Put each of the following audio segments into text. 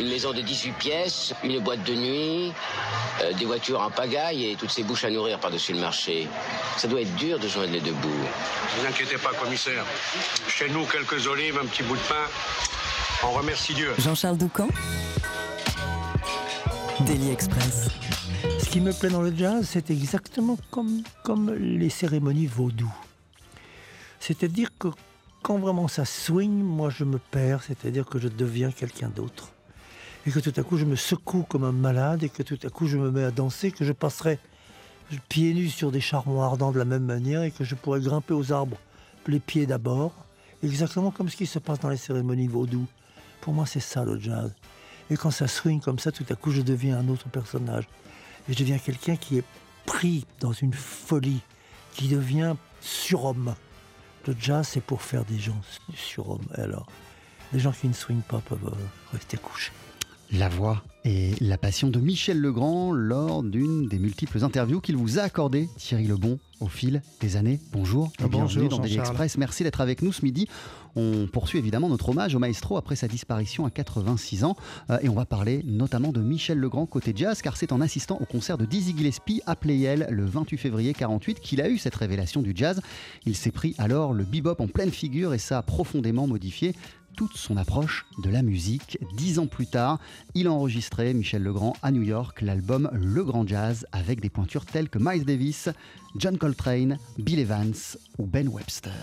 Une maison de 18 pièces, une boîte de nuit, euh, des voitures en pagaille et toutes ces bouches à nourrir par-dessus le marché. Ça doit être dur de joindre les deux bouts. Ne vous inquiétez pas, commissaire. Chez nous, quelques olives, un petit bout de pain. On remercie Dieu. Jean-Charles Doucan. Daily Express. Ce qui me plaît dans le jazz, c'est exactement comme, comme les cérémonies vaudou. C'est-à-dire que quand vraiment ça swing, moi je me perds, c'est-à-dire que je deviens quelqu'un d'autre. Et que tout à coup je me secoue comme un malade et que tout à coup je me mets à danser, que je passerai pieds nus sur des charbons ardents de la même manière et que je pourrais grimper aux arbres les pieds d'abord, exactement comme ce qui se passe dans les cérémonies vaudou. Pour moi c'est ça le jazz. Et quand ça swing comme ça, tout à coup je deviens un autre personnage. Et je deviens quelqu'un qui est pris dans une folie, qui devient surhomme. Le jazz, c'est pour faire des gens surhommes. Alors, les gens qui ne swingent pas peuvent euh, rester couchés. La voix et la passion de Michel Legrand lors d'une des multiples interviews qu'il vous a accordées, Thierry Lebon, au fil des années. Bonjour et bienvenue dans Daily Express. Merci d'être avec nous ce midi. On poursuit évidemment notre hommage au maestro après sa disparition à 86 ans. Euh, et on va parler notamment de Michel Legrand côté jazz, car c'est en assistant au concert de Dizzy Gillespie à Playel le 28 février 48 qu'il a eu cette révélation du jazz. Il s'est pris alors le bebop en pleine figure et ça a profondément modifié toute son approche de la musique. Dix ans plus tard, il enregistrait Michel Legrand à New York l'album Le Grand Jazz avec des pointures telles que Miles Davis, John Coltrane, Bill Evans ou Ben Webster.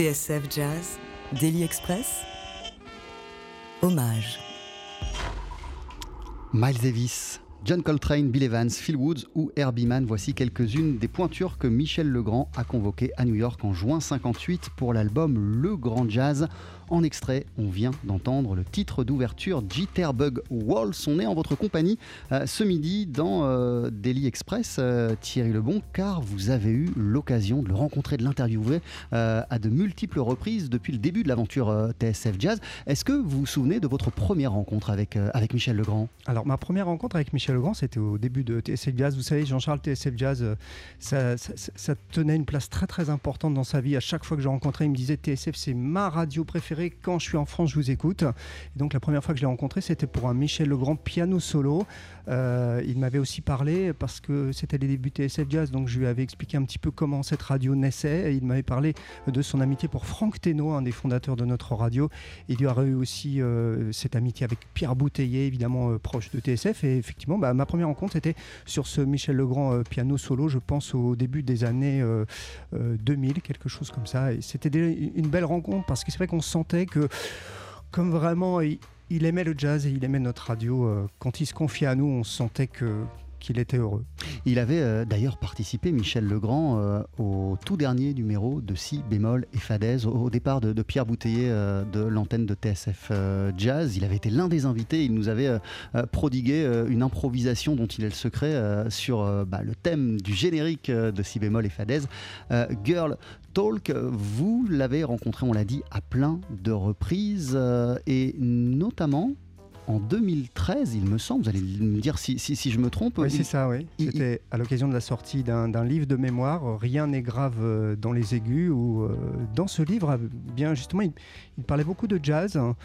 TSF Jazz, Daily Express, hommage. Miles Davis, John Coltrane, Bill Evans, Phil Woods ou Herbie Mann, voici quelques-unes des pointures que Michel Legrand a convoquées à New York en juin 58 pour l'album Le Grand Jazz. En extrait, on vient d'entendre le titre d'ouverture Jitterbug Waltz. On est en votre compagnie euh, ce midi dans euh, Daily Express, euh, Thierry Lebon, car vous avez eu l'occasion de le rencontrer, de l'interviewer à de multiples reprises depuis le début de l'aventure TSF Jazz. Est-ce que vous vous souvenez de votre première rencontre avec, avec Michel Legrand? Alors, ma première rencontre avec Michel Legrand, c'était au début de TSF Jazz. Vous savez, Jean-Charles, TSF Jazz, ça, ça, tenait une place très très importante dans sa vie. À chaque fois que je rencontrais, il me disait TSF, c'est ma radio préférée quand je suis en France, je vous écoute. Et donc la première fois que je l'ai rencontré, c'était pour un Michel Legrand piano solo. Euh, il m'avait aussi parlé parce que c'était les débuts TSF Jazz, donc je lui avais expliqué un petit peu comment cette radio naissait. Il m'avait parlé de son amitié pour Franck Teno, un des fondateurs de notre radio. Il y aurait eu aussi euh, cette amitié avec Pierre Bouteiller, évidemment euh, proche de TSF. Et effectivement, bah, ma première rencontre était sur ce Michel Legrand piano solo, je pense au début des années 2000, quelque chose comme ça. C'était une belle rencontre parce que c'est vrai qu'on sentait que comme vraiment il aimait le jazz et il aimait notre radio. Euh, quand il se confiait à nous, on sentait que qu'il était heureux. Il avait euh, d'ailleurs participé, Michel Legrand, euh, au tout dernier numéro de Si bémol et Fadaise, au, départ de, Pierre Bouteiller de l'antenne de TSF Jazz. Il avait été l'un des invités, il nous avait prodigué une improvisation dont il est le secret sur bah, le thème du générique de Si bémol et Fadaise, Girl Talk. Vous l'avez rencontré, on l'a dit, à plein de reprises euh, et notamment en 2013, il me semble, vous allez me dire si, si, je me trompe. Oui, c'est ça, oui. C'était à l'occasion de la sortie d'un livre de mémoire, Rien n'est grave euh, dans les aigus, où euh, dans ce livre, bien justement, il, il parlait beaucoup de jazz. Hein.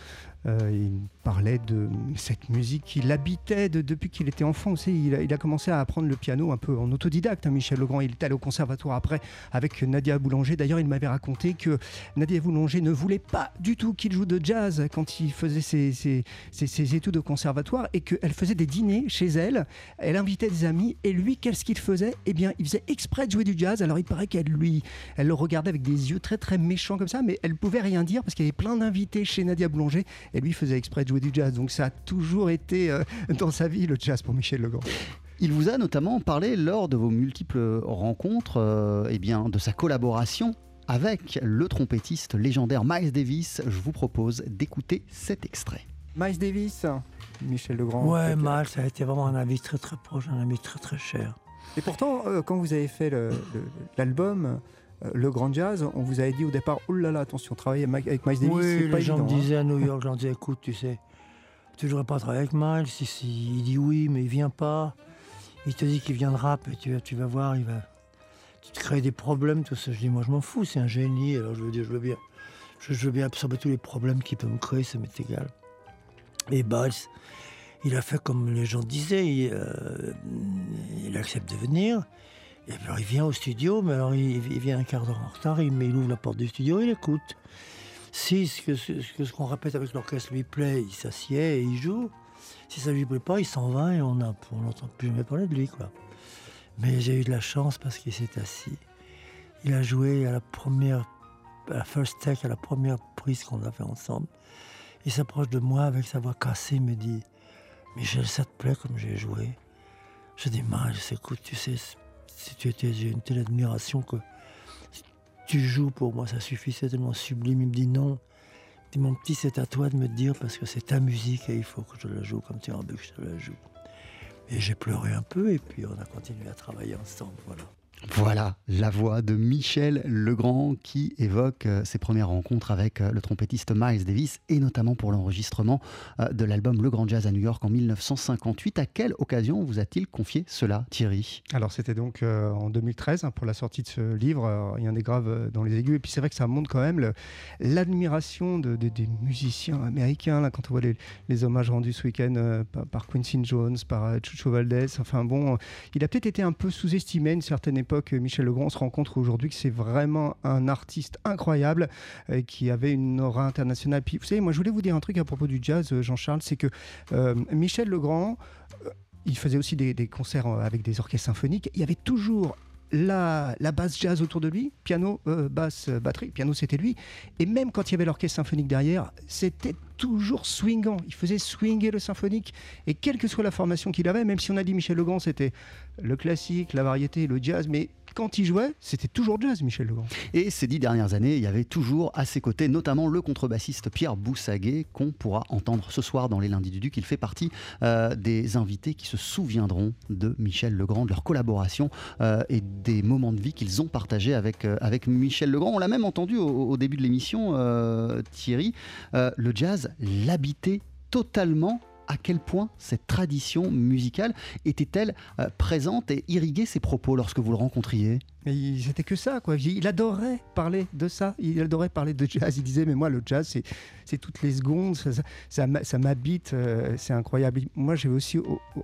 Euh, il parlait de cette musique qu'il habitait depuis qu'il était enfant aussi. Il a, commencé à apprendre le piano un peu en autodidacte. Hein, Michel Legrand, il est allé au conservatoire après avec Nadia Boulanger. D'ailleurs, il m'avait raconté que Nadia Boulanger ne voulait pas du tout qu'il joue de jazz quand il faisait ses, ses, études au conservatoire et qu'elle faisait des dîners chez elle. Elle invitait des amis et lui, qu'est-ce qu'il faisait? Eh bien, il faisait exprès de jouer du jazz. Alors, il paraît qu'elle lui, elle le regardait avec des yeux très très méchants comme ça, mais elle pouvait rien dire parce qu'il y avait plein d'invités chez Nadia Boulanger et lui faisait exprès de jouer du jazz. Donc ça a toujours été euh, dans sa vie le jazz pour Michel Legrand. Il vous a notamment parlé lors de vos multiples rencontres euh, eh bien, de sa collaboration avec le trompettiste légendaire Miles Davis. Je vous propose d'écouter cet extrait. Miles Davis, Michel Legrand. Ouais, Miles, ça a été vraiment un ami très très proche, un ami très très cher. Et pourtant, euh, quand vous avez fait l'album, le grand jazz, on vous avait dit au départ, oh là là, attention, travailler avec Miles Davis, oui, c'est pas les gens me hein. disaient à New York, j'en disais, écoute, tu sais, tu ne devrais pas travailler avec Miles. il dit oui, mais il vient pas. Il te dit qu'il viendra, et tu, tu vas voir, il va tu te crées des problèmes, tout ça. Je dis, moi, je m'en fous, c'est un génie. Alors je veux dire, je veux bien, je, veux bien absorber tous les problèmes qu'il peut me créer, ça m'est égal. Et Miles, il a fait comme les gens disaient, il, euh, il accepte de venir. Et alors il vient au studio, mais alors il, vient un quart d'heure en retard, il, il, ouvre la porte du studio, il écoute. Si ce que ce, qu'on répète avec l'orchestre lui plaît, il s'assied et il joue. Si ça lui plaît pas, il s'en va et on n'entend plus jamais parler de lui. Quoi. Mais j'ai eu de la chance parce qu'il s'est assis. Il a joué à la première, à la first take, à la première prise qu'on a fait ensemble. Il s'approche de moi avec sa voix cassée, il me dit Michel, ça te plaît comme j'ai joué Je dis Mal, écoute, tu sais, j'ai une telle admiration que tu joues pour moi, ça suffit, c'est tellement sublime. Il me dit non. Mon petit, c'est à toi de me dire parce que c'est ta musique et il faut que je la joue comme tu as envie que je te la joue. Et j'ai pleuré un peu et puis on a continué à travailler ensemble. Voilà. Voilà la voix de Michel Legrand qui évoque euh, ses premières rencontres avec euh, le trompettiste Miles Davis et notamment pour l'enregistrement euh, de l'album Le Grand Jazz à New York en 1958. À quelle occasion vous a-t-il confié cela, Thierry? Alors c'était donc en 2013 hein, pour la sortie de ce livre, Il y a des graves dans les aigus. Et puis c'est vrai que ça montre quand même l'admiration des musiciens américains. Là, quand on voit les, hommages rendus ce week-end par, Quincy Jones, par Chucho Valdez. Enfin bon, il a peut-être été un peu sous-estimé une certaine époque que Michel Legrand, se rend compte aujourd'hui que c'est vraiment un artiste incroyable euh, qui avait une aura internationale. Puis, vous savez, moi, je voulais vous dire un truc à propos du jazz, euh, Jean-Charles, c'est que euh, Michel Legrand, il faisait aussi des, concerts avec des orchestres symphoniques. Il y avait toujours la, basse jazz autour de lui, piano, euh, basse, batterie, piano c'était lui. Et même quand il y avait l'orchestre symphonique derrière, c'était toujours swingant. Il faisait swinger le symphonique. Et quelle que soit la formation qu'il avait, même si on a dit Michel Legrand, c'était le classique, la variété, le jazz, mais quand il jouait, c'était toujours jazz, Michel Legrand. Et ces dix dernières années, il y avait toujours à ses côtés, notamment le contrebassiste Pierre Boussaguet, qu'on pourra entendre ce soir dans les Lundis du Duc. Il fait partie euh, des invités qui se souviendront de Michel Legrand, de leur collaboration euh, et des moments de vie qu'ils ont partagés avec, euh, Michel Legrand. On l'a même entendu au début de l'émission, Thierry, le jazz l'habitait totalement à quel point cette tradition musicale était-elle euh, présente et irriguait ses propos lorsque vous le rencontriez? Mais c'était que ça, quoi. Il adorait parler de ça. Il adorait parler de jazz. Il disait, mais moi, le jazz, c'est toutes les secondes. Ça, ça, m'habite. Euh, c'est incroyable. Moi, j'ai aussi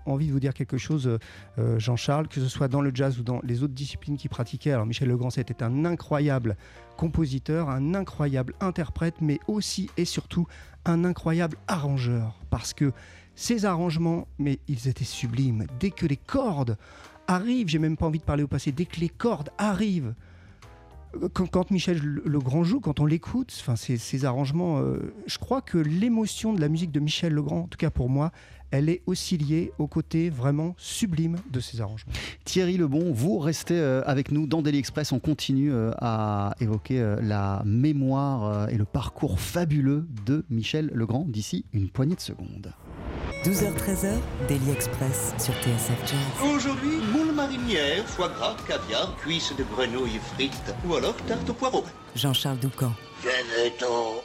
envie de vous dire quelque chose, euh, Jean-Charles, que ce soit dans le jazz ou dans les autres disciplines qu'il pratiquait. Alors, Michel Legrand, c'était un incroyable compositeur, un incroyable interprète, mais aussi et surtout un incroyable arrangeur. Parce que ces arrangements, mais ils étaient sublimes. Dès que les cordes arrivent, j'ai même pas envie de parler au passé, dès que les cordes arrivent, euh, quand, Michel Legrand joue, quand on l'écoute, enfin, ces, arrangements, euh, je crois que l'émotion de la musique de Michel Legrand, en tout cas pour moi, elle est aussi liée au côté vraiment sublime de ces arrangements. Thierry Lebon, vous restez euh, avec nous dans Daily Express. On continue à évoquer la mémoire et le parcours fabuleux de Michel Legrand d'ici une poignée de secondes. 12h-13h, Daily Express sur TSF Jazz. Aujourd'hui, moule marinière, foie gras, caviar, cuisses de grenouille frites ou alors tarte au poireau. Jean-Charles Doucan. Venez-t'en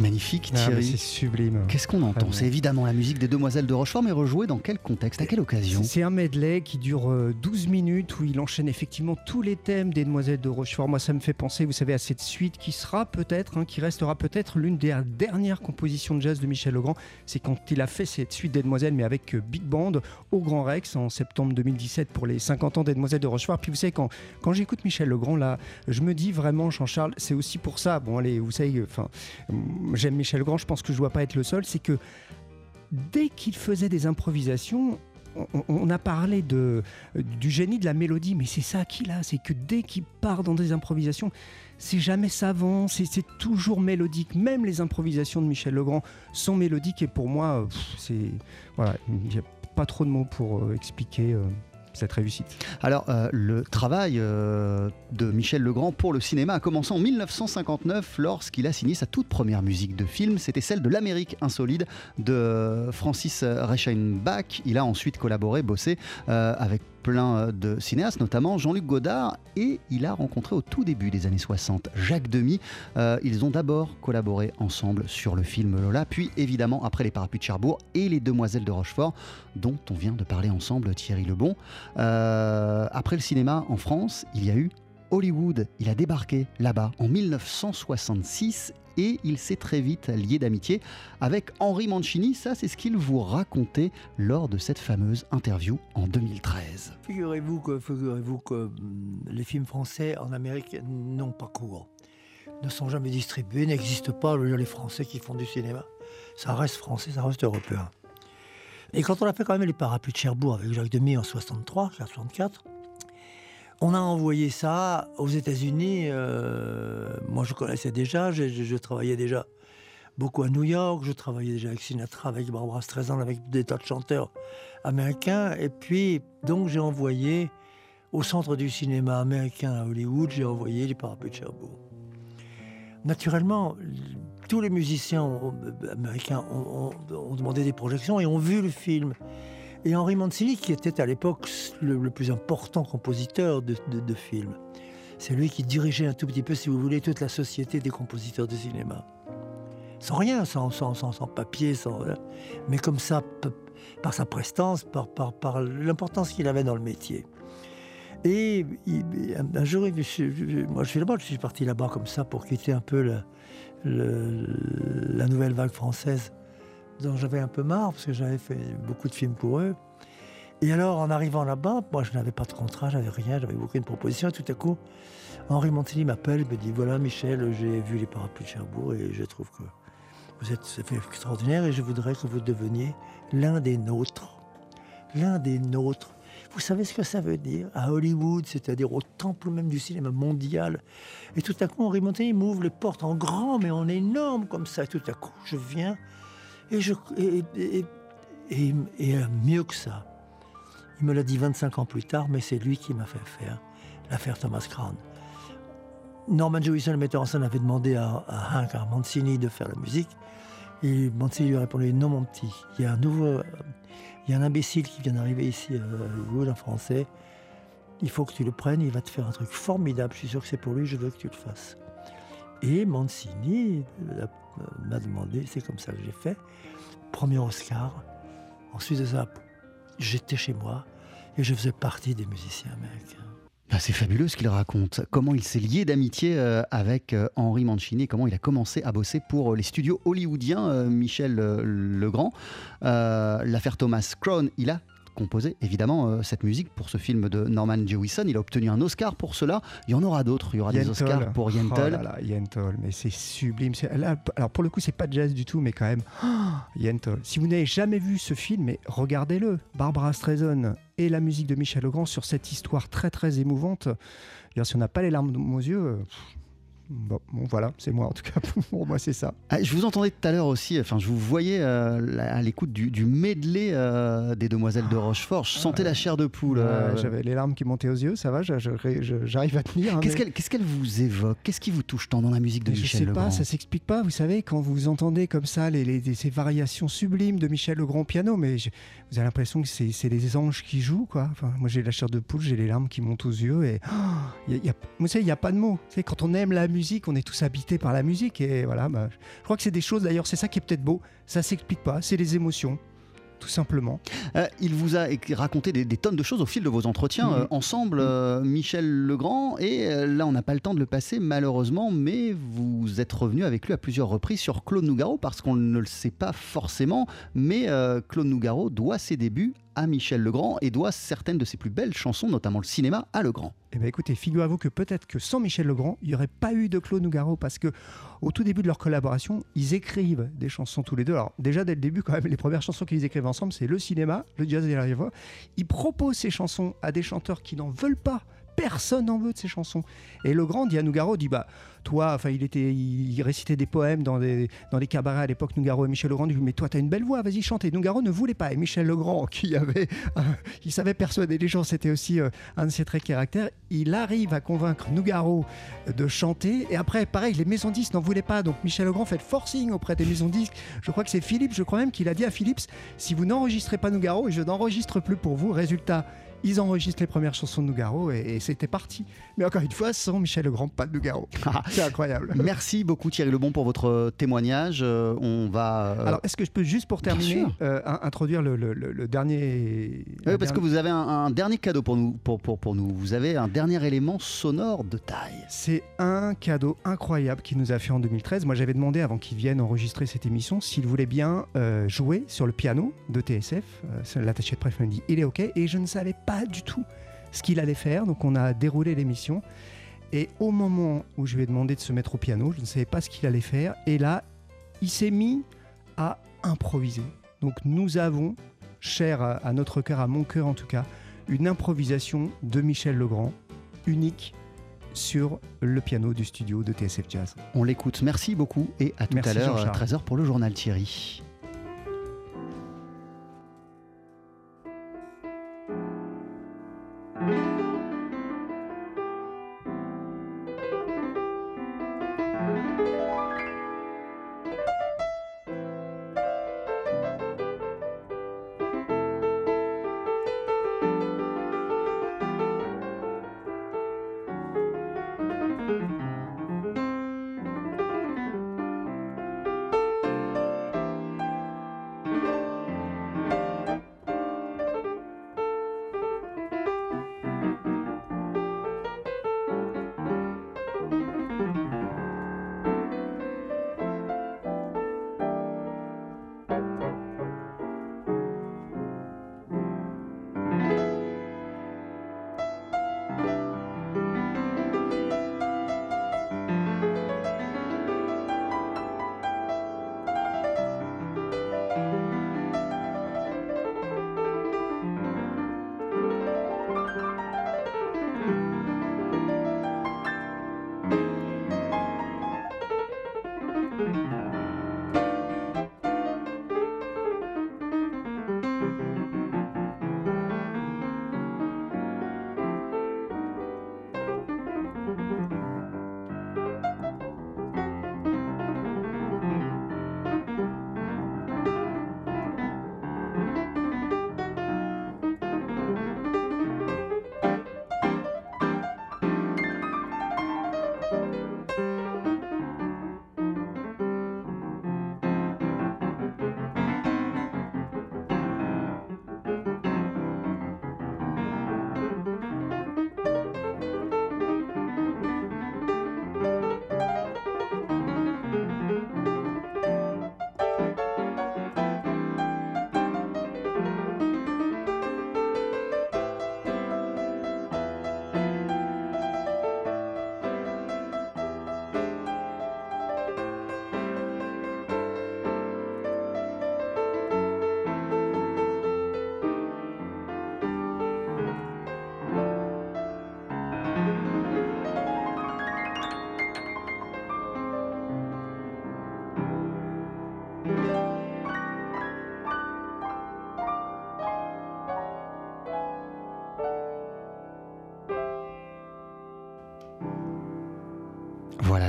C'est magnifique, Ah, Thierry. c'est sublime. Qu'est-ce qu'on entend. C'est évidemment la musique des Demoiselles de Rochefort, mais rejouée dans quel contexte À quelle occasion C'est un medley qui dure euh, 12 minutes où il enchaîne effectivement tous les thèmes des Demoiselles de Rochefort. Moi, ça me fait penser, vous savez, à cette suite qui sera peut-être, hein, qui restera peut-être l'une des dernières compositions de jazz de Michel Legrand. C'est quand il a fait cette suite des Demoiselles, mais avec euh, Big Band au Grand Rex en septembre 2017 pour les 50 ans des Demoiselles de Rochefort. Puis vous savez, quand, quand j'écoute Michel Legrand, là, je me dis vraiment, Jean-Charles, c'est aussi pour ça. Bon, allez, vous savez, enfin, Michel Legrand, je pense que je dois pas être le seul. C'est que dès qu'il faisait des improvisations, on, a parlé du génie de la mélodie, mais c'est ça qu'il a, c'est que dès qu'il part dans des improvisations, c'est jamais savant, c'est toujours mélodique. Même les improvisations de Michel Legrand sont mélodiques et pour moi, c'est voilà, il n'y a pas trop de mots pour euh, expliquer euh, cette réussite. Alors, euh, le travail euh, de Michel Legrand pour le cinéma a commencé en 1959 lorsqu'il a signé sa toute première musique de film. C'était celle de L'Amérique insolide de Francis Reichenbach. Il a ensuite collaboré, bossé euh, avec plein de cinéastes, notamment Jean-Luc Godard, et il a rencontré au tout début des années 60 Jacques Demy. Euh, ils ont d'abord collaboré ensemble sur le film Lola, puis évidemment après Les Parapluies de Cherbourg et Les Demoiselles de Rochefort, dont on vient de parler ensemble, Thierry Lebon. Euh, après le cinéma en France, il y a eu Hollywood. Il a débarqué là-bas en 1966 et il s'est très vite lié d'amitié avec Henri Mancini. Ça, c'est ce qu'il vous racontait lors de cette fameuse interview en 2013. Figurez-vous que, hum, les films français en Amérique n'ont pas cours, ne sont jamais distribués, n'existent pas. Les Français qui font du cinéma, ça reste français, ça reste européen. Et quand on a fait quand même les parapluies de Cherbourg avec Jacques Demy en 63, 64, on a envoyé ça aux États-Unis. euh, moi, je connaissais déjà, je, travaillais déjà beaucoup à New York, je travaillais déjà avec Sinatra, avec Barbara Streisand, avec des tas de chanteurs américains. Et puis, donc, j'ai envoyé au centre du cinéma américain à Hollywood, j'ai envoyé les parapluies de Cherbourg. Naturellement, tous les musiciens ont- américains ont demandé des projections et ont vu le film. Et Henri Mancini, qui était à l'époque le, plus important compositeur de, films, c'est lui qui dirigeait un tout petit peu, si vous voulez, toute la société des compositeurs de cinéma. Sans rien, sans, papier, sans, voilà. mais comme ça, par sa prestance, par, l'importance qu'il avait dans le métier. Et un, jour, je- moi je suis là-bas, je suis parti là-bas comme ça pour quitter un peu la nouvelle vague française dont j'avais un peu marre parce que j'avais fait beaucoup de films pour eux. Et alors, en arrivant là-bas, moi je n'avais pas de contrat, j'avais rien, j'avais aucune proposition. Et tout à coup, Henri Montini m'appelle, me dit Voilà, Michel, j'ai vu les parapluies de Cherbourg et je trouve que vous êtes extraordinaire et je voudrais que vous deveniez l'un des nôtres. L'un des nôtres. Vous savez ce que ça veut dire À Hollywood, c'est-à-dire au temple même du cinéma mondial. Et tout à coup, Henri Montaigne m'ouvre les portes en grand, mais en énorme comme ça. Et tout à coup, je viens et je. Et, et- et- euh, mieux que ça, il me l'a dit 25 ans plus tard, mais c'est lui qui m'a fait faire l'affaire Thomas Crown. Norman Jewison, le metteur en scène, avait demandé à, Hank, à Mancini de faire la musique. Et Mancini lui a répondu Non, mon petit, il y a un nouveau. Il y a un imbécile qui vient d'arriver ici à Hollywood, un français. Il faut que tu le prennes, il va te faire un truc formidable. Je suis sûr que c'est pour lui, je veux que tu le fasses. Et Mancini euh, m'a demandé, c'est comme ça que j'ai fait. Premier Oscar. Ensuite de ça, j'étais chez moi et je faisais partie des musiciens américains. Ah, c'est fabuleux ce qu'il raconte. Comment il s'est lié d'amitié euh, avec euh, Henri Mancini comment il a commencé à bosser pour les studios hollywoodiens, Michel Legrand. L'affaire Thomas Crown, il a composé évidemment euh, cette musique pour ce film de Norman Jewison. Il a obtenu un Oscar pour cela. Il y en aura d'autres. Il y aura des. Oscars pour Oh Yentl. là là, Yentl, mais c'est sublime. Là, alors pour le coup, c'est pas jazz du tout, mais quand même, Yentl. Si vous n'avez jamais vu ce film, mais regardez-le. Barbara Streisand et la musique de Michel Legrand sur cette histoire très très émouvante. Si on n'a pas les larmes aux yeux, euh, bon, bon, voilà, c'est moi en tout cas. pour moi, c'est ça. Ah, je vous entendais tout à l'heure aussi, enfin je vous voyais euh, à l'écoute du, du medley euh, des Demoiselles de Rochefort. Je sentais la chair de poule. euh. J'avais les larmes qui montaient aux yeux, ça va, je- je- je- j'arrive à tenir. hein, Qu'est-ce mais- qu'elle vous évoque? Qu'est-ce qui vous touche tant dans la musique de Mais je Michel sais Legrand? pas, ça s'explique pas. Vous savez, quand vous entendez comme ça les, les- ces variations sublimes de Michel Legrand piano, mais je- vous avez l'impression que c'est c'est les anges qui jouent, quoi. Enfin, moi, j'ai la chair de poule, j'ai les larmes qui montent aux yeux et oh, y a- y a- vous savez, il n'y a pas de mots. Savez, quand on aime la musique, on est tous habités par la musique. Et voilà, bah, je crois que c'est des choses, d'ailleurs, c'est ça qui est peut-être beau. Ça s'explique pas, c'est les émotions tout simplement. Euh, il vous a raconté des, tonnes de choses au fil de vos entretiens mhm. euh, ensemble, euh, Michel Legrand, et là on n'a pas le temps de le passer malheureusement, mais vous êtes revenu avec lui à plusieurs reprises sur Claude Nougaro, parce qu'on ne le sait pas forcément, mais Claude Nougaro doit ses débuts à Michel Legrand et doit certaines de ses plus belles chansons, notamment le cinéma, à Legrand. Eh bien écoutez, figurez-vous que peut-être que sans Michel Legrand, il n'y aurait pas eu de Claude Nougaro parce que au tout début de leur collaboration, ils écrivent des chansons tous les deux. Alors déjà dès le début quand même, les premières chansons qu'ils écrivent ensemble, c'est le cinéma, le jazz et la voix. Ils proposent ces chansons à des chanteurs qui n'en veulent pas personne n'en veut de ces chansons. Et le grand Diane Nougaro dit bah toi, enfin il était, il récitait des poèmes dans des dans les cabarets à l'époque. Nougaro et Michel Legrand dit mais toi t'as une belle voix, vas-y chante. Nougaro ne voulait pas. Et Michel Legrand qui avait, il savait persuader les gens, c'était aussi euh, un de ses traits de caractère. Il arrive à convaincre Nougaro de chanter. Et après pareil, les maisons disques n'en voulaient pas. Donc Michel Legrand fait le forcing auprès des maisons disques. Je crois que c'est Philippe, je crois même qu'il a dit à Philips si vous n'enregistrez pas Nougaro, je n'enregistre plus pour vous. Résultat ils enregistrent les premières chansons de Nougaro et, c'était parti. Mais encore une fois, sans Michel Legrand, pas de Nougaro. Ah. C'est incroyable. Merci beaucoup Thierry Lebon pour votre témoignage. Euh, on va. Euh, Alors, est-ce que je peux juste pour terminer euh, introduire le, dernier. Oui, parce que vous avez un, dernier cadeau pour nous, pour, pour, pour nous. Vous avez un dernier élément sonore de taille. C'est un cadeau incroyable qu'il nous a fait en 2013. Moi, j'avais demandé avant qu'il vienne enregistrer cette émission s'il voulait bien jouer sur le piano de TSF. L'attaché de presse me dit il est OK et je ne savais pas du tout ce qu'il allait faire. Donc on a déroulé l'émission. Et au moment où je lui ai demandé de se mettre au piano, je ne savais pas ce qu'il allait faire. Et là, il s'est mis à improviser. Donc nous avons, cher à, notre cœur, à mon cœur en tout cas, une improvisation de Michel Legrand, unique sur le piano du studio de TSF Jazz. On l'écoute. Merci beaucoup et à tout à l'heure, 13h pour le journal Thierry.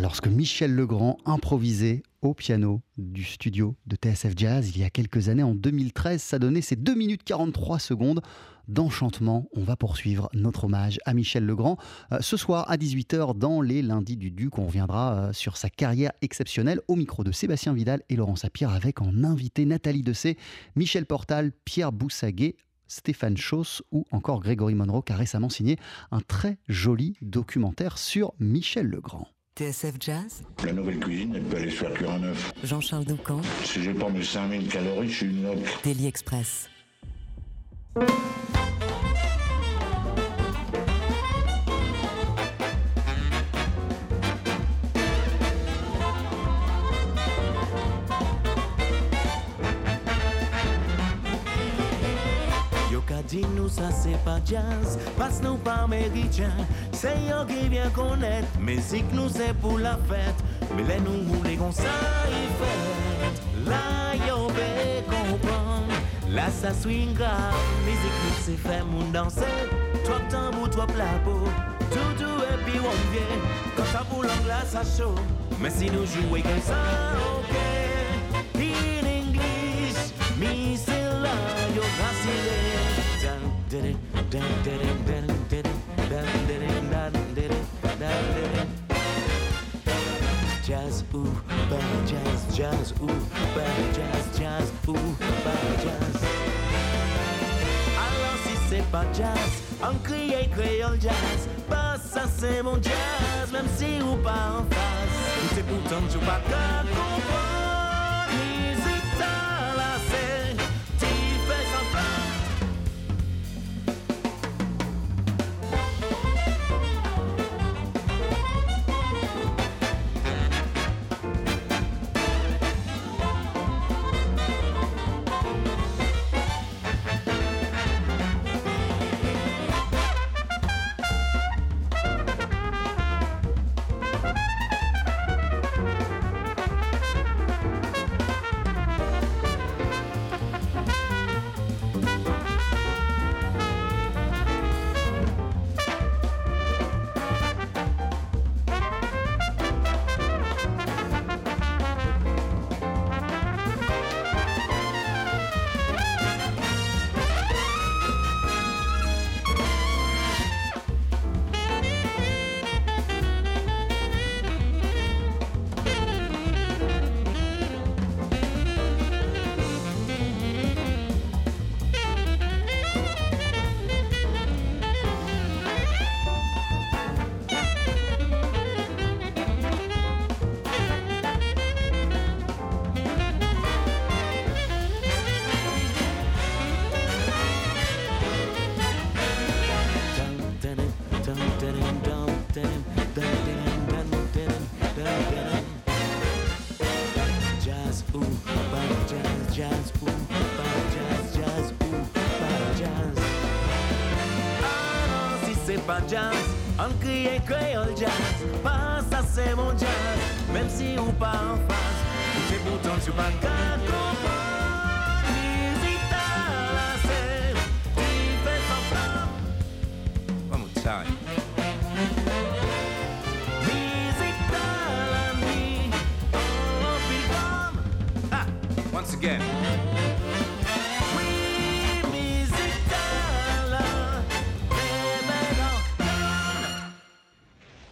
Lorsque Michel Legrand improvisait au piano du studio de TSF Jazz il y a quelques années, en 2013. Ça donnait ces 2 minutes 43 secondes d'enchantement. On va poursuivre notre hommage à Michel Legrand. Euh, ce soir à 18h dans les lundis du Duc, on reviendra euh, sur sa carrière exceptionnelle au micro de Sébastien Vidal et Laurent Sapir avec en invité Nathalie Dessay, Michel Portal, Pierre Boussaguet, Stéphane Chauss ou encore Grégory Monroe qui a récemment signé un très joli documentaire sur Michel Legrand. TSF Jazz La nouvelle cuisine, elle peut aller se faire cuire un œuf. Jean-Charles Doucan Si j'ai pas mes 5000 calories, je suis une loque. Daily Express. Ça c'est pas jazz, passe-nous pas américain. C'est yo qui vient connaître, musique nous c'est pour la fête. Mais les nous roulés comme ça il fait. Là yo bé comprendre, là ça swing grave. Musique nous c'est fait mon danser. Toi tambour, toi plapo, tout tout et puis on vient. Quand ça boule en glace ça chaud, mais si nous jouons comme ça, ok. In English, me c'est là yo vacillé. Jazz, ooh, bad jazz, jazz, ooh, bad jazz, jazz, ooh, bad jazz. Alors si c'est pas jazz, on crie créole jazz. Bah ça c'est mon jazz, même si ou pas en face. C'est pourtant tu pas qu'à comprendre. Crie créole jazz. Pas ça c'est mon jazz, même si ou pas en face. C'est pourtant tu pas qu'à comprendre. Musique là c'est, tu fais sans fin. One more time. Musique dans la nuit, oh, puis comme, ah, once again.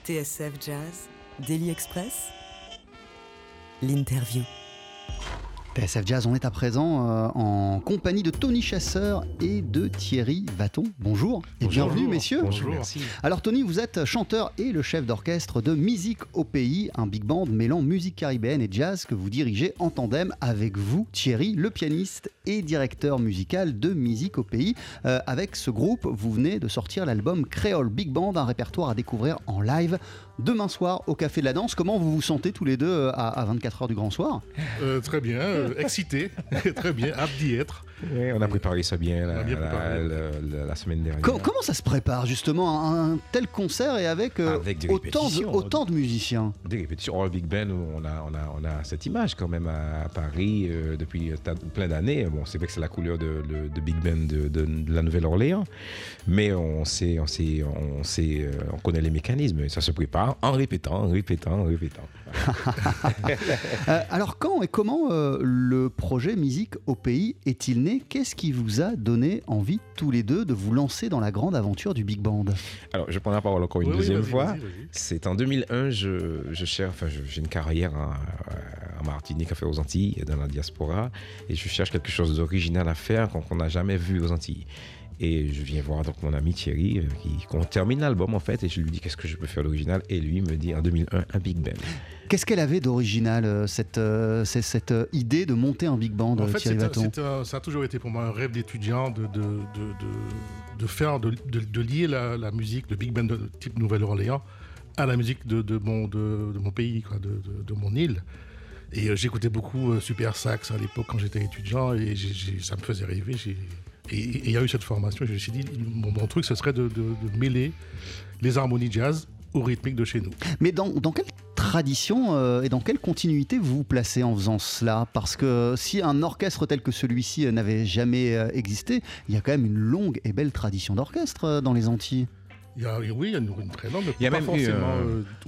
TSF Jazz, Daily Express, l'interview. TSF Jazz, on est à présent euh, en compagnie de Tony Chasseur et de Thierry Vaton. Bonjour et Bonjour. bienvenue messieurs. Bonjour. Merci. Alors Tony, vous êtes chanteur et le chef d'orchestre de Musique au pays, un big band mêlant musique caribéenne et jazz que vous dirigez en tandem avec vous Thierry, le pianiste et directeur musical de Musique au pays. Euh, avec ce groupe, vous venez de sortir l'album Créole Big Band, un répertoire à découvrir en live demain soir au Café de la Danse. Comment vous vous sentez tous les deux euh, à, à 24h du grand soir? Euh, très bien, euh, excité, très bien, hâte d'y être. Oui, on a préparé ça bien, la, semaine dernière. comment ça se prépare justement un, tel concert et avec, euh, autant, de, autant de musiciens? Des répétitions. Au Big Ben, on a, on, a, on a cette image quand même à, Paris euh, depuis plein d'années. Bon, c'est vrai que c'est la couleur de, Big Ben de, la Nouvelle-Orléans, mais on sait, on sait, on sait, euh, on connaît les mécanismes. Ça se prépare en répétant, en répétant, en répétant. alors quand et comment le projet Musique au pays est-il né? Qu'est-ce qui vous a donné envie tous les deux de vous lancer dans la grande aventure du Big Band? Alors, je prends la parole encore une deuxième fois. C'est en 2001, je, je cherche, enfin, j'ai une carrière en, Martinique à faire aux Antilles, dans la diaspora, et je cherche quelque chose d'original à faire qu'on n'a jamais vu aux Antilles. Et je viens voir donc mon ami Thierry, euh, qui, qu'on termine l'album en fait, et je lui dis qu'est-ce que je peux faire d'original, et lui me dit en 2001 un big band. Qu'est-ce qu'elle avait d'original, euh, cette, euh, cette, idée de monter un big band, en fait, Thierry Ça a toujours été pour moi un rêve d'étudiant de, de, de, de, faire, de, lier la, la, musique, le big band de type Nouvelle-Orléans, à la musique de, mon, de, mon pays, quoi, de, mon île. Et j'écoutais beaucoup Super Sax à l'époque quand j'étais étudiant, et ça me faisait rêver. Et il y a eu cette formation, je me suis dit, mon, truc, ce serait de, mêler les harmonies jazz au rythmique de chez nous. Mais dans, quelle tradition euh, et dans quelle continuité vous vous placez en faisant cela? Parce que si un orchestre tel que celui-ci euh, n'avait jamais euh, existé, il y a quand même une longue et belle tradition d'orchestre dans les Antilles. Il y a, oui, il y a une, très longue, il y a pas même forcément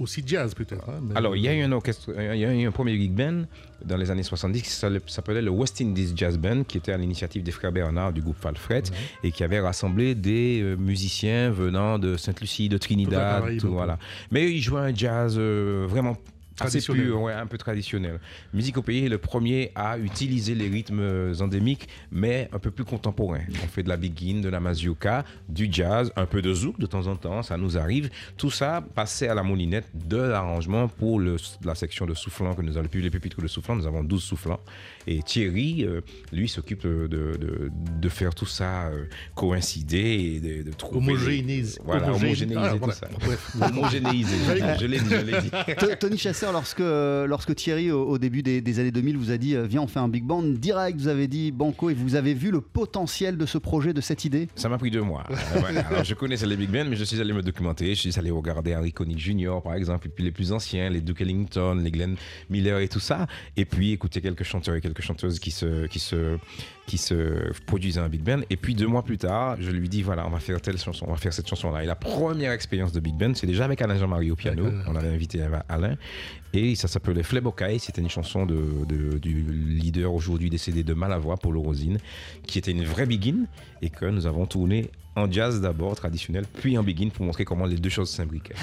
aussi jazz peut-être. Hein, Alors, il y a eu un orchestre, il y a eu un premier big band dans les années 70 qui s'appelait le West Indies Jazz Band, qui était à l'initiative des frères Bernard du groupe Falfret et qui avait rassemblé des euh, musiciens venant de Sainte-Lucie, de Trinidad, tout, voilà. Mais ils jouaient un jazz euh, vraiment Traditionnel. un peu traditionnel. Musique au pays est le premier à utiliser les rythmes endémiques, mais un peu plus contemporains. On fait de la begin, de la mazurka, du jazz, un peu de zouk de temps en temps, ça nous arrive. Tout ça passé à la moulinette de l'arrangement pour la section de soufflant que nous avons, les pupitres de soufflant, nous avons 12 soufflants. Et Thierry, euh, lui, s'occupe de, de, faire tout ça euh, coïncider et de, de trouver. Homogénéiser. Voilà, homogénéiser ah, tout ça. homogénéiser, je l'ai dit, je l'ai dit. Tony Chasseur, lorsque, lorsque Thierry, au, début des, années 2000, vous a dit euh, Viens, on fait un big band, direct, vous avez dit Banco, et vous avez vu le potentiel de ce projet, de cette idée? Ça m'a pris deux mois. Alors, je connaissais les big bands, mais je suis allé me documenter. Je suis allé regarder Harry Connick Jr., par exemple, et puis les plus anciens, les Duke Ellington, les Glenn Miller et tout ça. Et puis écouter quelques chanteurs et quelques chanteuses qui se, qui se, qui se produisaient un big band. Et puis deux mois plus tard, je lui dis voilà, on va faire telle chanson, on va faire cette chanson-là. Et la première expérience de big band, c'est déjà avec Alain Jean-Marie au piano. On avait invité Alain. Et ça s'appelait Flebokai. C'était une chanson de, du leader aujourd'hui décédé de Malavoie, Paulo Rosine, qui était une vraie begin et que nous avons tourné en jazz d'abord, traditionnel, puis en begin pour montrer comment les deux choses s'imbriquaient.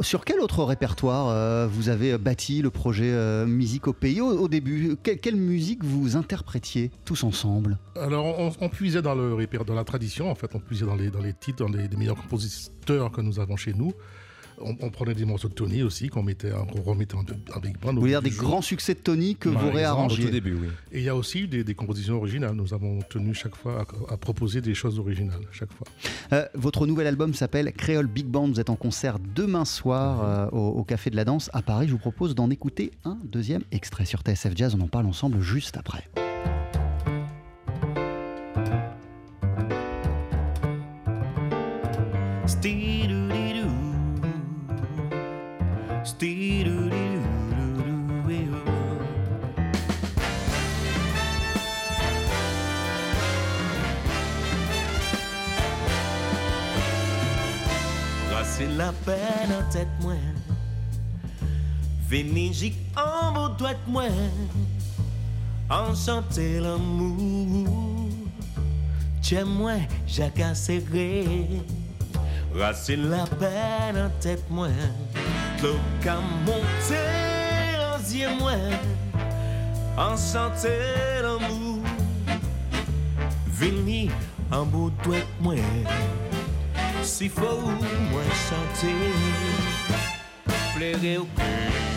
Sur quel autre répertoire euh, vous avez bâti le projet euh, Musique au pays au, début? Quelle musique vous interprétiez tous ensemble? Alors on, puisait dans, le, dans la tradition, en fait, on puisait dans les, dans les titres, dans les meilleurs compositeurs que nous avons chez nous on, prenait des morceaux de Tony aussi qu'on mettait, remettait en, big band. Vous voulez dire des grands succès de Tony que vous réarrangez au début, oui. Et il y a aussi des, compositions originales. Nous avons tenu chaque fois à, proposer des choses originales chaque fois. Euh, votre nouvel album s'appelle Créole Big Band. Vous êtes en concert demain soir euh, au, Café de la Danse à Paris. Je vous propose d'en écouter un deuxième extrait sur TSF Jazz. On en parle ensemble juste après. Vénigique en beau doigt moi. Enchanter l'amour. Tiens moi Jacques serré Racine la peine en tête moi. L'eau qu'a monté en yeux moi. Enchanter l'amour. Vénigique en beau doigt moi. S'il faut moins chanter, pleurer au pleurer,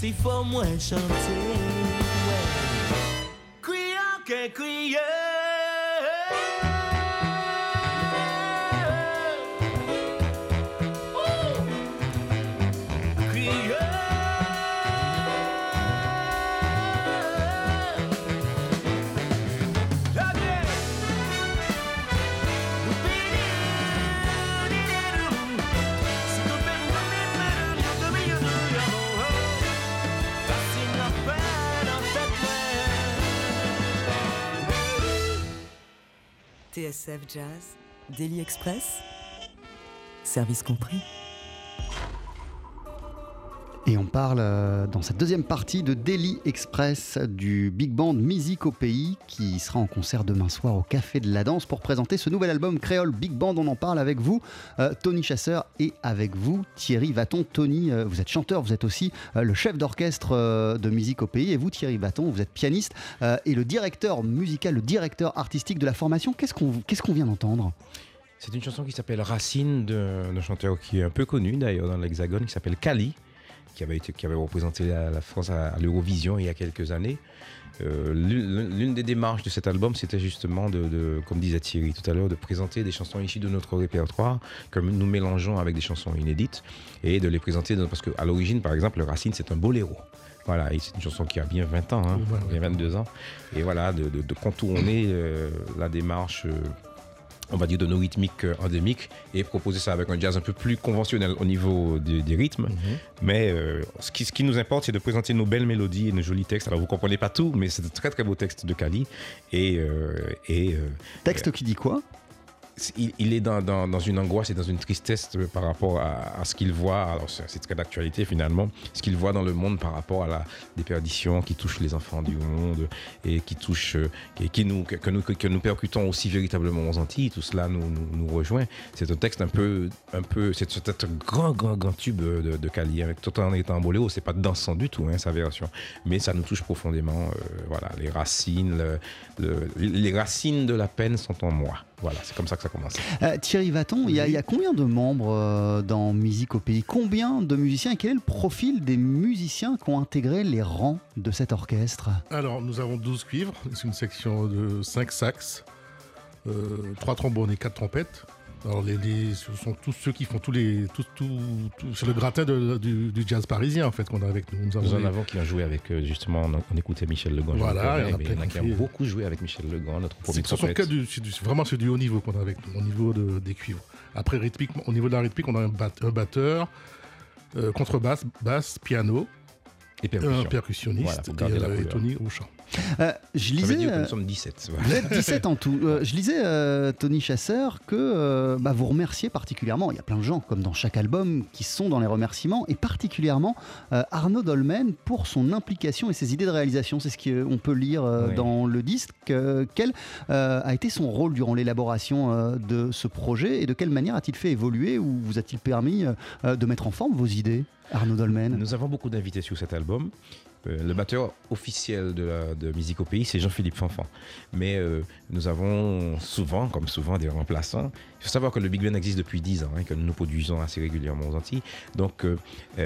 Si faut moi chanter. Crier, que TSF Jazz, Daily Express, service compris. Et on parle euh, dans cette deuxième partie de Daily Express du Big Band Musique au pays qui sera en concert demain soir au Café de la Danse pour présenter ce nouvel album Créole Big Band. On en parle avec vous, euh, Tony Chasseur, et avec vous, Thierry Vaton. Tony, euh, vous êtes chanteur, vous êtes aussi le chef d'orchestre de Musique au pays. Et vous, Thierry Vaton, vous êtes pianiste et le directeur musical, le directeur artistique de la formation. Qu'est-ce qu'on vient d'entendre? C'est une chanson qui s'appelle Racine d'un chanteur qui est un peu connu d'ailleurs dans l'Hexagone, qui s'appelle Kali qui avait, été, qui avait représenté la, France à, l'Eurovision il y a quelques années. Euh, l'une des démarches de cet album, c'était justement, de, comme disait Thierry tout à l'heure, de présenter des chansons issues de notre répertoire, comme nous mélangeons avec des chansons inédites, et de les présenter, parce qu'à l'origine, par exemple, le Racine, c'est un boléro. Voilà, c'est une chanson qui a bien 20 ans, hein, bien 22 ans. Et voilà, de, contourner euh, la démarche euh, on va dire, de nos rythmiques euh, endémiques et proposer ça avec un jazz un peu plus conventionnel au niveau des, rythmes. Mhm. Mais euh, ce, qui, ce, qui, nous importe, c'est de présenter nos belles mélodies et nos jolis textes. Alors, vous comprenez pas tout, mais c'est de très très beaux textes de Kali. Et, euh, et Texte qui dit quoi? Il, est dans, une angoisse et dans une tristesse par rapport à, ce qu'il voit. Alors, c'est très d'actualité finalement. Ce qu'il voit dans le monde par rapport à la déperdition qui touche les enfants du monde et qui touche, et qui nous, que, nous, que nous percutons aussi véritablement aux Antilles. Tout cela nous, rejoint. C'est un texte un peu, un peu, c'est un grand, grand, grand tube de, de Cali avec tout en étant boléo. C'est pas dansant du tout, hein, sa version. Mais ça nous touche profondément. Euh, voilà, les racines, les racines de la peine sont en moi. Voilà, c'est comme ça que ça commence. Euh, Thierry Vaton, il y, a combien de membres euh, dans Musique au Pays? Combien de musiciens et quel est le profil des musiciens qui ont intégré les rangs de cet orchestre? Alors, nous avons 12 cuivres, c'est une section de 5 sax, euh, 3 trombones et 4 trompettes. Alors, les, ce sont tous ceux qui font tous les. Tout, c'est le gratin du, jazz parisien, en fait, qu'on a avec nous. Nous, en avons qui ont joué avec, euh, justement, on, écoutait Michel Legrand. Voilà, il y en a, qui ont beaucoup joué avec Michel Legrand, notre premier Ce sont du, vraiment c'est du haut niveau qu'on a avec nous, au niveau des cuivres. Après, rythmiquement, au niveau de la rythmique, on a un, batteur, euh, contrebasse, basse, piano, et percussion. un percussionniste et, Tony au chant. Euh, je lisais. Que nous sommes 17. Vous êtes 17 en tout. Euh, je lisais, euh, Tony Chasseur, que bah, vous remerciez particulièrement. Il y a plein de gens, comme dans chaque album, qui sont dans les remerciements, et particulièrement Arnaud Dolmen pour son implication et ses idées de réalisation. C'est ce qu'on peut lire dans le disque. quel a été son rôle durant l'élaboration de ce projet et de quelle manière a-t-il fait évoluer ou vous a-t-il permis de mettre en forme vos idées Arnaud Dolmen? Nous avons beaucoup d'invités sur cet album. Euh, le batteur officiel de, la, de Musique au Pays, c'est Jean-Philippe Fanfan. Mais euh, nous avons souvent, comme souvent, des remplaçants. Il faut savoir que le Big Band existe depuis 10 ans, et hein, que nous produisons assez régulièrement aux Antilles. Donc, euh,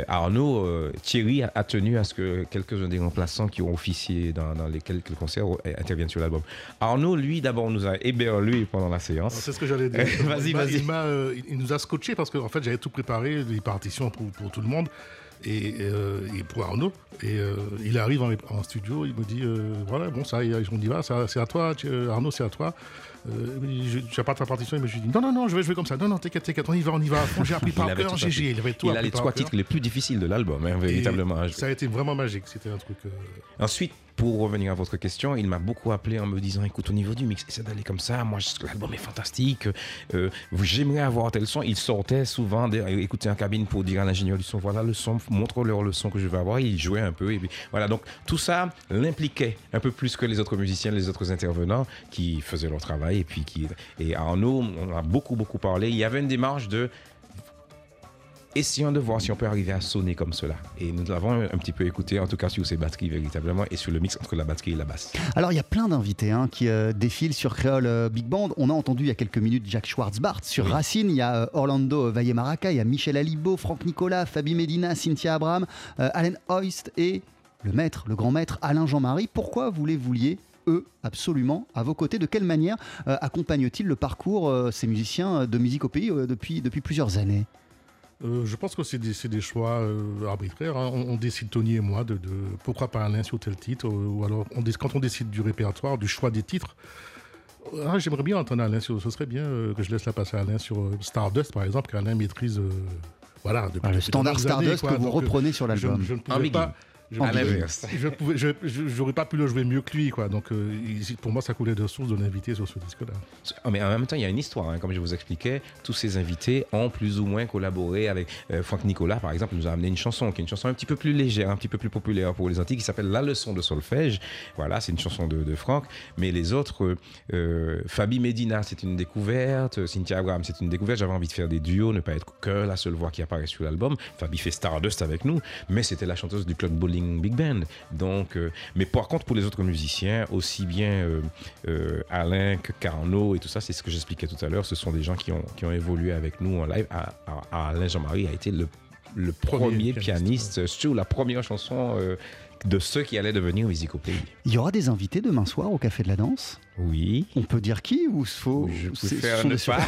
Arnaud, Thierry a, tenu à ce que quelques-uns des remplaçants qui ont officié dans, les quelques concerts interviennent sur l'album. Arnaud, lui, d'abord, nous a hébergé pendant la séance. C'est ce que j'allais dire. vas-y, vas-y. Il, nous a scotché parce qu'en en fait, j'avais tout préparé, les partitions pour, pour tout le monde et, euh, et, pour Arnaud. Et euh, il arrive en, studio, il me dit euh, voilà, bon, ça, on y va, c'est à toi, Arnaud, c'est à toi. je n'ai pas ta partition, il me dit non, non, non, je vais jouer comme ça. Non, non, t'inquiète, t'inquiète, on y va, on y va. J'ai appris par cœur, GG. Il avait tout Il a les trois titres les plus difficiles de l'album, hein, véritablement. ça a été vraiment magique, c'était un truc. Ensuite, pour revenir à votre question, il m'a beaucoup appelé en me disant écoute, au niveau du mix, essaie d'aller comme ça. Moi, l'album est fantastique. Euh, J'aimerais avoir tel son. Il sortait souvent écouter en cabine pour dire à l'ingénieur du son voilà le son, montre-leur le son que je vais avoir. Ils jouaient un peu. Et voilà, donc tout ça l'impliquait un peu plus que les autres musiciens, les autres intervenants qui faisaient leur travail. Et puis, qui, et Arnaud, on a beaucoup, beaucoup parlé. Il y avait une démarche de essayons de voir si on peut arriver à sonner comme cela. Et nous l'avons un petit peu écouté, en tout cas sur ces batteries véritablement, et sur le mix entre la batterie et la basse. Alors il y a plein d'invités hein, qui euh, défilent sur Créole euh, Big Band. On a entendu il y a quelques minutes Jack Schwartzbart sur Racine, il y a euh, Orlando Valle-Maraca, il y a Michel Alibo, Franck Nicolas, Fabi Medina, Cynthia Abraham, Allen Hoist et le maître, le grand maître Alain Jean-Marie. Pourquoi voulez-vous lier eux, absolument, à vos côtés? De quelle manière accompagnent-ils le parcours, ces musiciens de musique au pays, depuis, depuis plusieurs années? Euh, je pense que c'est des, choix euh, arbitraires. Hein. On, décide, Tony et moi, de, pourquoi pas Alain sur tel titre, euh, ou alors on, quand on décide du répertoire, du choix des titres. Ah, j'aimerais bien entendre Alain sur, ce serait bien que je laisse la passer à Alain sur Stardust, par exemple, qu'Alain maîtrise. voilà, depuis, ah, le standard Stardust que vous reprenez sur l'album. Je, ne pouvais pas, je n'aurais pas pu le jouer mieux que lui, quoi. Donc, euh, pour moi, ça coulait de source de l'invité sur ce disque-là. Ah, mais en même temps, il y a une histoire, hein. comme je vous expliquais. Tous ces invités ont plus ou moins collaboré avec euh, Franck Nicolas, par exemple, nous a amené une chanson qui est une chanson un petit peu plus légère, un petit peu plus populaire pour les Antilles, qui s'appelle La leçon de solfège. Voilà, c'est une chanson de, de, Franck. Mais les autres, euh, Fabi Medina, c'est une découverte. Cynthia Abraham, c'est une découverte. J'avais envie de faire des duos, ne pas être que la seule voix qui apparaît sur l'album. Fabi fait Stardust avec nous, mais c'était la chanteuse du club bowling Big Band. Donc, euh, mais par contre, pour les autres musiciens, aussi bien euh, euh, Alain que Carnot et tout ça, c'est ce que j'expliquais tout à l'heure, ce sont des gens qui ont, qui ont évolué avec nous en live. Alain Jean-Marie a été le, le premier, pianiste, sur la première chanson de ceux qui allaient devenir musique au pays. Il y aura des invités demain soir au Café de la Danse Oui. On peut dire qui ou faut Je préfère ne pas.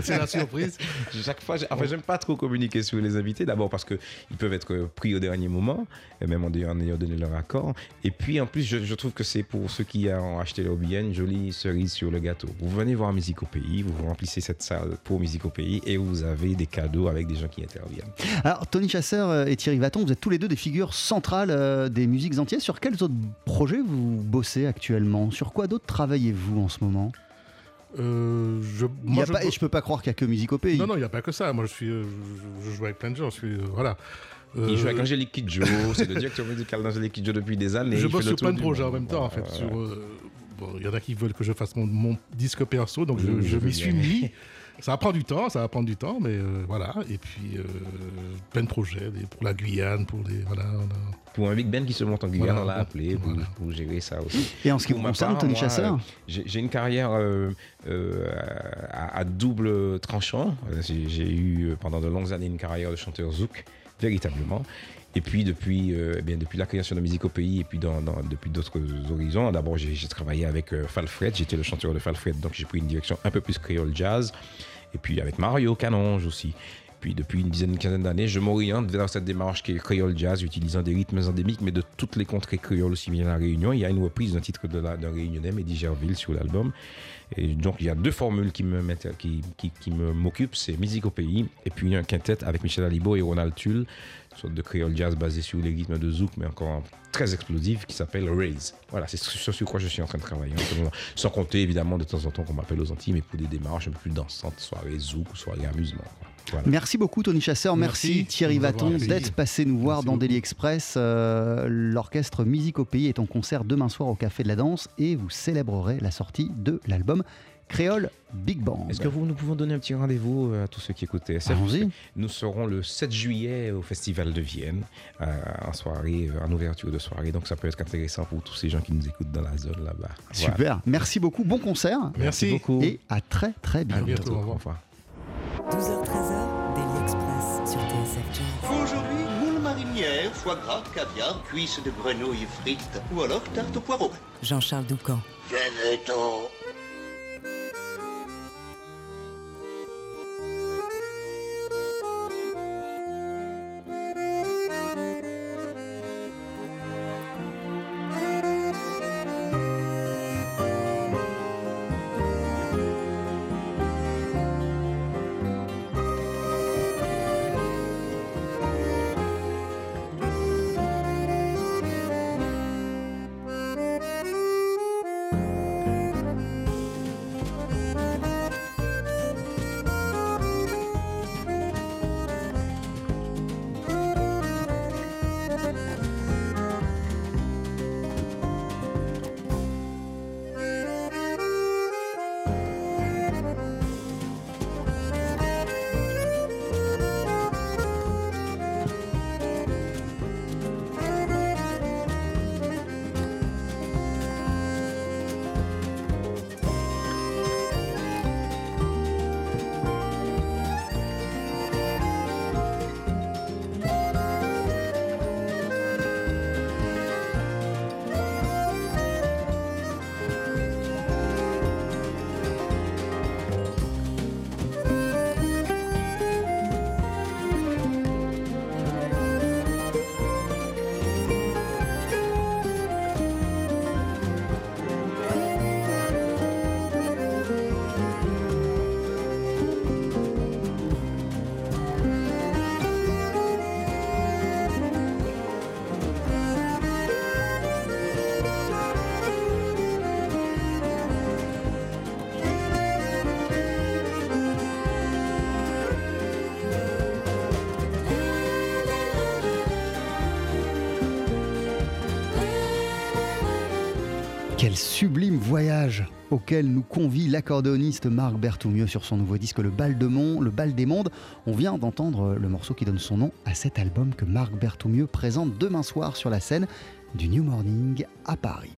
C'est la surprise. Chaque fois, enfin, j'aime pas trop communiquer sur les invités. D'abord parce qu'ils peuvent être pris au dernier moment, et même en ayant donné leur accord. Et puis en plus, je, trouve que c'est pour ceux qui ont acheté leur billet une jolie cerise sur le gâteau. Vous venez voir Musique au pays, vous remplissez cette salle pour Musique au pays et vous avez des cadeaux avec des gens qui interviennent. Alors Tony Chasseur et Thierry Vaton, vous êtes tous les deux des figures centrales euh, des musiques entières. Sur quels autres projets vous bossez actuellement? Sur quoi d'autres travaillez-vous en ce moment? Euh, je, moi, je, pas, et je peux pas croire qu'il n'y a que musique au pays. Non, non, il n'y a pas que ça. Moi, je, suis, euh, je, joue avec plein de gens. Je suis, voilà. Il joue avec Angélique Kidjo, c'est le directeur musical d'Angélique Kidjo depuis des années. Je bosse sur plein de projets en même temps, en fait. Il y en a qui veulent que je fasse mon, mon disque perso, donc je, m'y suis mis. Ça va prendre du temps, ça va prendre du temps, mais euh, voilà. Et puis, euh, plein de projets pour la Guyane, pour des. Voilà, Pour un Big Ben qui se monte en Guyane, on l'a appelé pour, gérer ça aussi. Et en ce qui vous concerne, Tony Chasseur J'ai une carrière euh, à, double tranchant. J'ai eu pendant de longues années une carrière de chanteur zouk, véritablement. Et puis depuis, eh bien, depuis la création de musique au pays et puis depuis d'autres horizons, d'abord j'ai travaillé avec Falfred, j'étais le chanteur de Falfred, donc j'ai pris une direction un peu plus créole jazz. Et puis avec Mario Canonge aussi. Puis depuis une dizaine, une quinzaine d'années, je m'oriente vers cette démarche qui est créole jazz, utilisant des rythmes endémiques, mais de toutes les contrées créoles, aussi bien la Réunion. Il y a une reprise d'un titre d'un Réunionnais, Mehdi Gerville, sur l'album. Et donc il y a deux formules qui me m'occupent, c'est musique au pays et puis un quintet avec Michel Alibo et Ronald Tull, une sorte de créole jazz basé sur les rythmes de zouk, mais encore très explosif qui s'appelle Raise. Voilà, c'est ce sur quoi je suis en train de travailler Sans compter évidemment de temps en temps qu'on m'appelle aux Antilles, mais pour des démarches un peu plus dansantes, soirée zouk ou soirée amusement. Merci beaucoup Tony Chasseur, merci, Thierry Vaton d'être passé nous voir dans Daily Express. Euh, l'orchestre Musique au Pays est en concert demain soir au Café de la Danse et vous célébrerez la sortie de l'album Créole Big Band. Est-ce que vous, nous pouvons donner un petit rendez-vous euh, à tous ceux qui écoutaient Nous serons le 7 juillet au Festival de Vienne, euh, en soirée, en ouverture de soirée. Donc ça peut être intéressant pour tous ces gens qui nous écoutent dans la zone là-bas. Super. Merci beaucoup. Bon concert. Merci. beaucoup. Et à très très bientôt. À bientôt. Au revoir. 12h-13h, Daily Express sur TSF Jazz. Aujourd'hui, moule marinière, foie gras, caviar, cuisses de grenouille frites ou alors tarte au poireau. Jean-Charles Doucan. Venez-t'en. Auquel nous convie l'accordéoniste Marc Berthoumieux sur son nouveau disque Le Bal, de Monde, Le Bal des Mondes. On vient d'entendre le morceau qui donne son nom à cet album que Marc Berthoumieux présente demain soir sur la scène du New Morning à Paris.